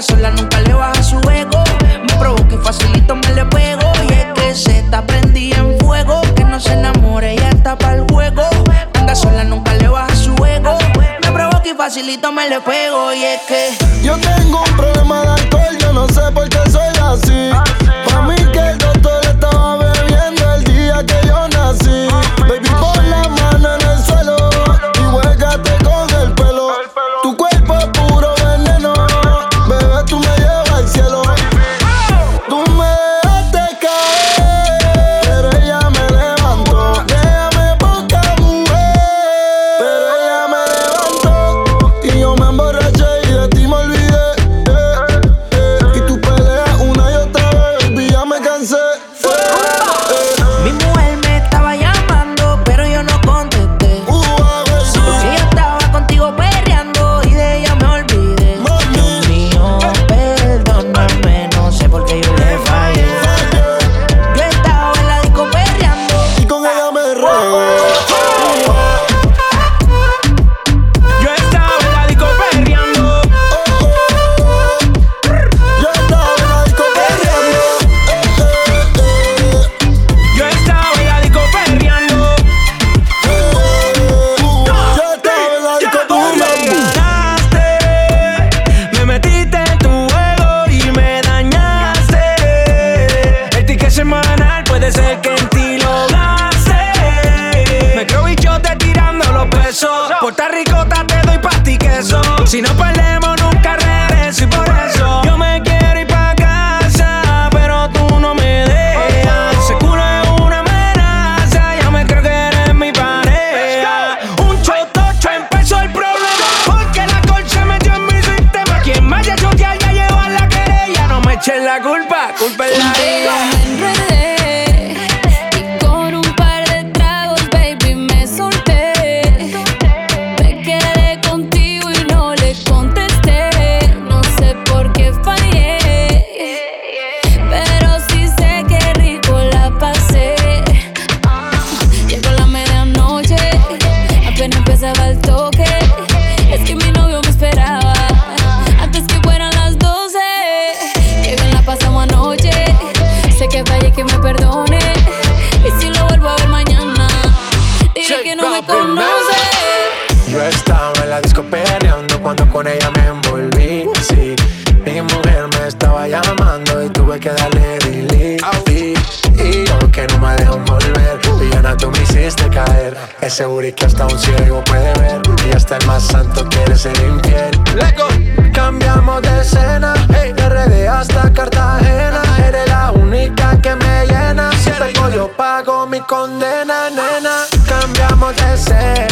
la sola nunca le baja su ego. Me provoca y facilito me le pego. Y es que se está prendida en fuego. Que no se enamore, ya está para el juego. Anda sola, nunca le baja su ego. Me provoca y facilito me le pego. Y es que calle que me perdone. Y si lo vuelvo a ver mañana, diré que no me conoce. Yo estaba en la disco peleando cuando con ella me envolví. Sí, mi mujer me estaba llamando y tuve que darle delete. Y yo que no me dejo volver, Villana tú me hiciste caer. Es seguro que hasta un ciego puede ver. Y hasta el más santo quiere ser infiel. Lego. Cambiamos de escena, hey. de RD hasta Cartagena. Eres única que me llena. Si yo pago mi condena, nena. Cambiamos de ser.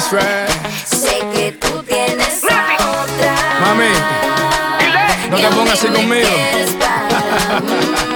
That's right. Sé que tú tienes a otra. Mami, no te pongas así conmigo.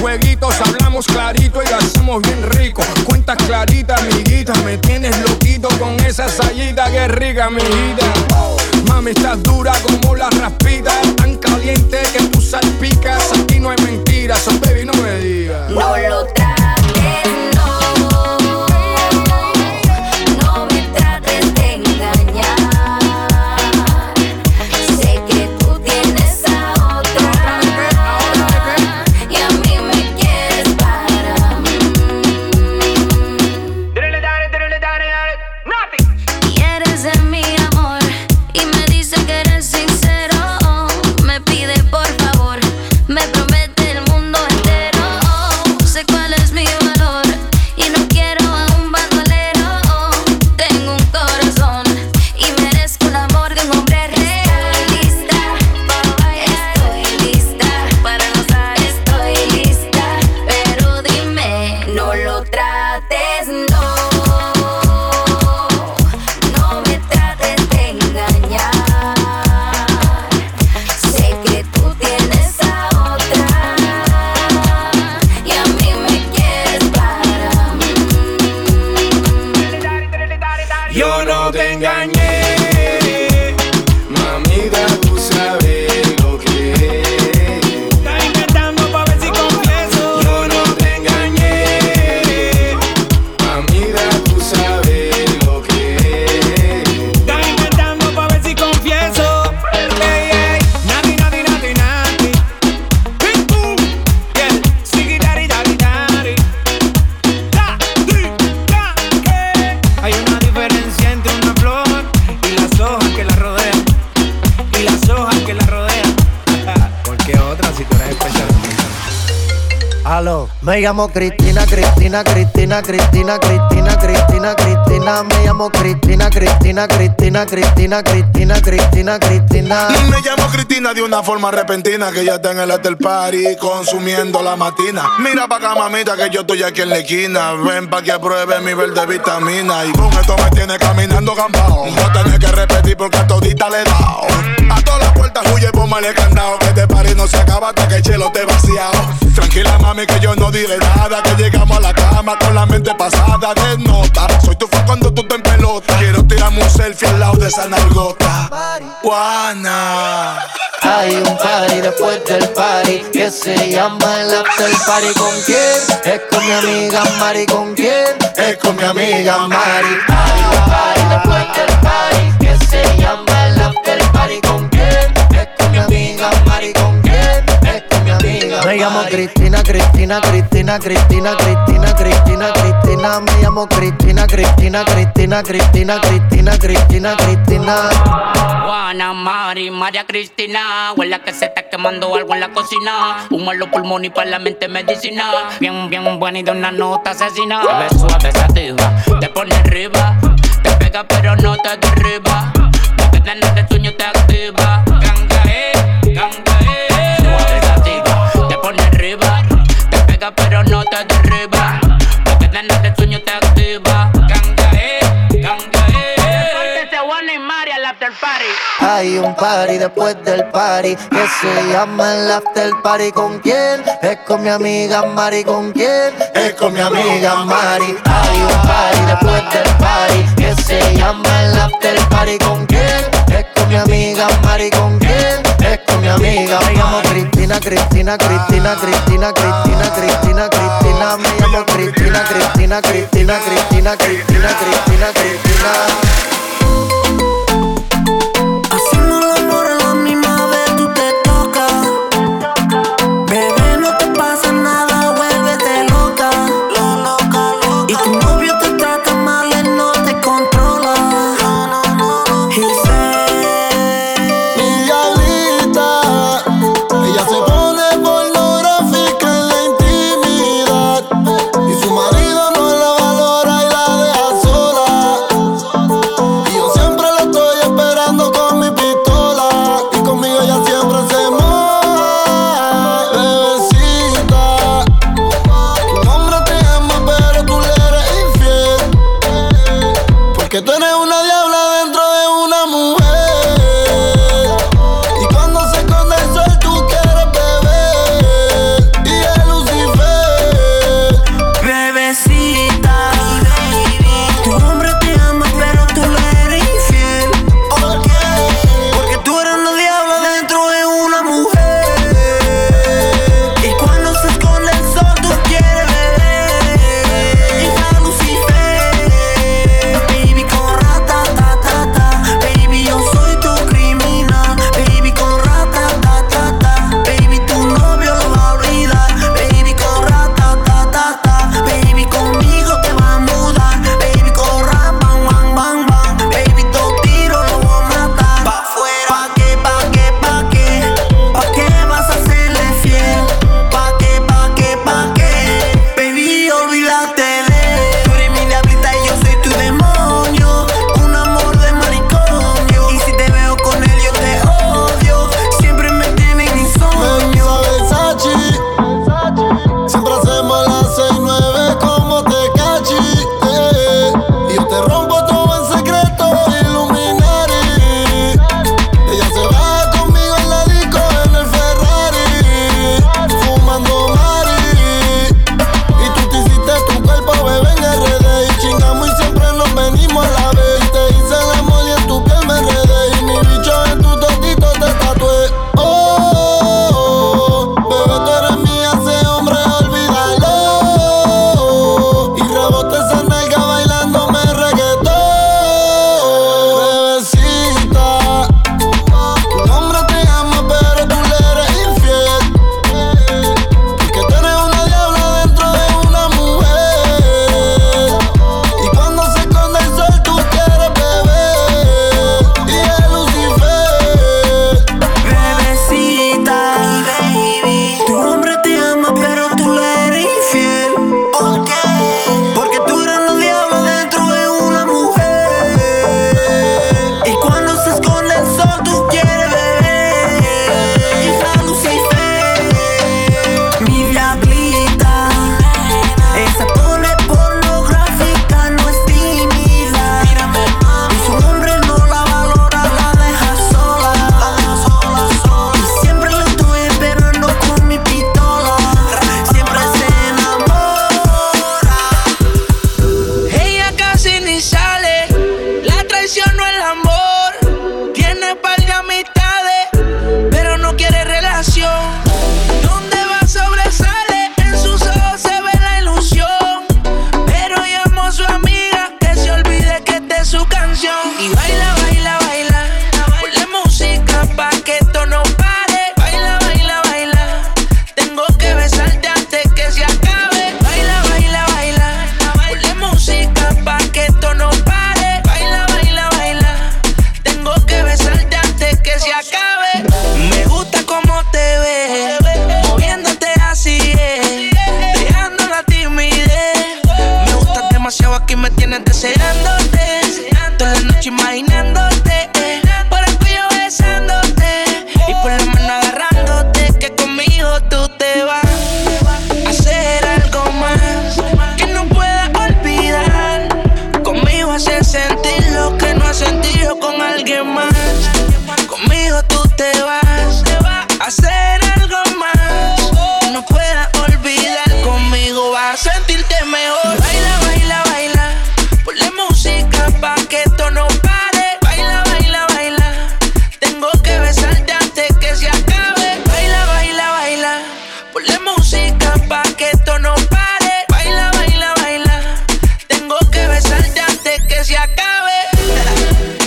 jueguitos, hablamos clarito y lo hacemos bien rico. Cuentas claritas, amiguita, me tienes loquito con esa sayita que rica, amiguita. Mami, estás dura como la raspita, tan caliente que tú salpicas. Aquí no hay mentiras, so baby, no me digas. Me llamo Cristina, Cristina, Cristina, Cristina, Cristina, Cristina, Cristina. Me llamo Cristina, Cristina, Cristina, Cristina, Cristina, Cristina, Cristina. Me llamo Cristina de una forma repentina que ya está en el hotel party consumiendo la matina. Mira pa' acá, mamita, que yo estoy aquí en la esquina. Ven pa' que apruebe mi verde vitamina. Y con esto me tiene caminando gambao. No tenés que repetir porque a todita le he dado. A todas las puertas huye, ponme candado. Que este party no se acaba hasta que el chelo te vaciado. Tranquila, mami, que yo no diré nada. Que llegamos a la cama con la mente pasada de nota. Soy tu fan cuando tú te en pelota. Quiero tirarme un selfie al lado de esa nargota. Juana. Hay un party después del party que se llama el after party. ¿Con quién? Es con mi amiga Mari. ¿Con quién? Es con mi amiga Mari. Hay un party después del party que se llama llamo Cristina, Cristina, Cristina, Cristina, Cristina, Cristina, Cristina. Me llamo Cristina, Cristina, Cristina, Cristina, Cristina, Cristina, Cristina. Juana, Mari, María Cristina. Huele que se está quemando algo en la cocina. Humo en los pulmones y para la mente medicina. Bien, bien buena y de una nota asesina. Te suave, sativa, te pone arriba. Te pega pero no te derriba. Porque tener de sueño te activa. Hay un party después del party que se llama el after party. ¿Con quién? Es con mi amiga Mari. ¿Con quién? Es con mi amiga Mari. Hay un party después del party que se llama el after party. ¿Con quién? Es con mi amiga Mari. ¿Con quién? Es con mi amiga Me llamo Cristina, Cristina, Cristina, Cristina, Cristina, Cristina, Cristina. Me llamo Cristina, Cristina, Cristina, Cristina, Cristina, Cristina, Cristina. Hacemos acabe.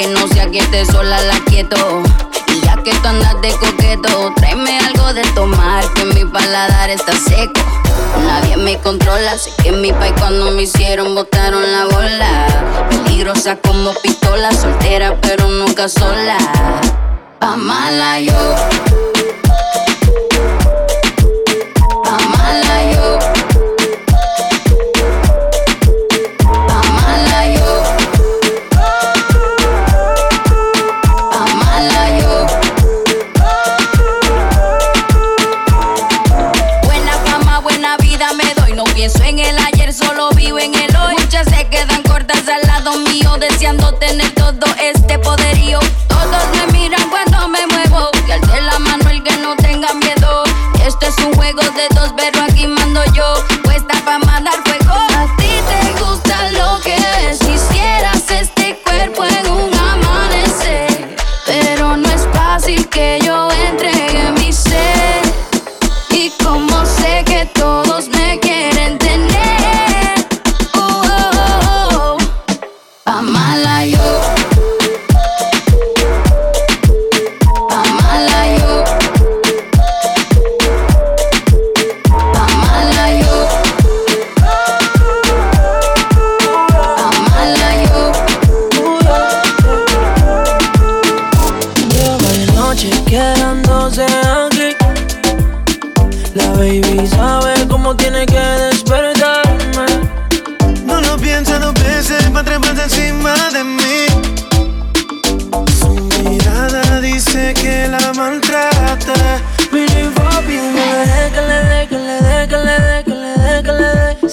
que no sea que esté sola la quieto. Y ya que tú andas de coqueto, tráeme algo de tomar, que mi paladar está seco. Nadie me controla, sé que en mi país cuando me hicieron botaron la bola. Peligrosa como pistola, soltera pero nunca sola. Pa' yo.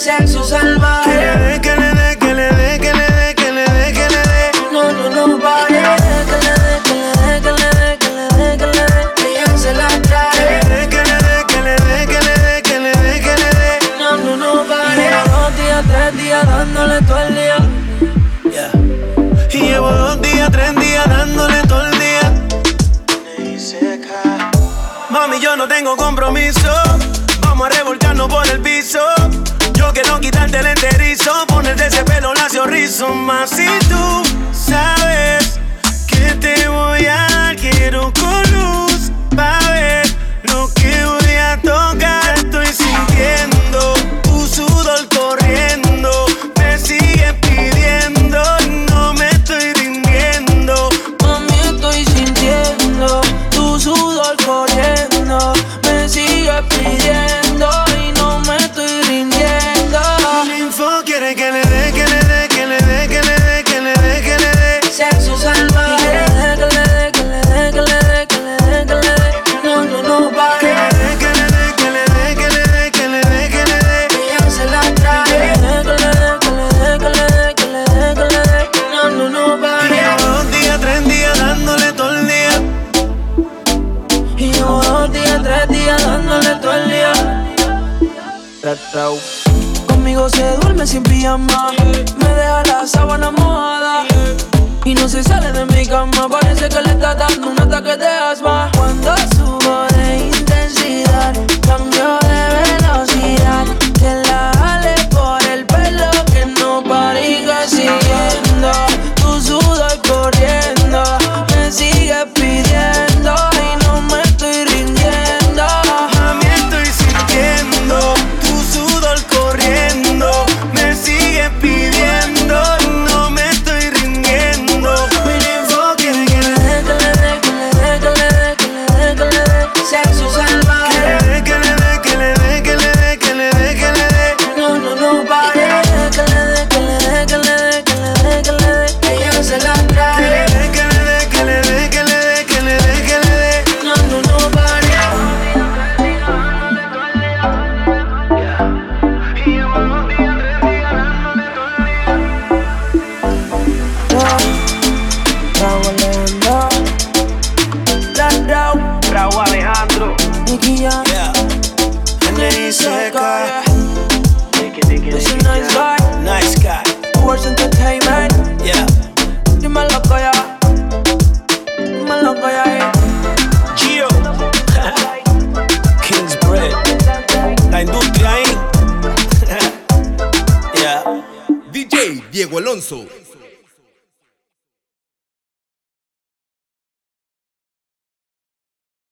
en sus. Mas si tú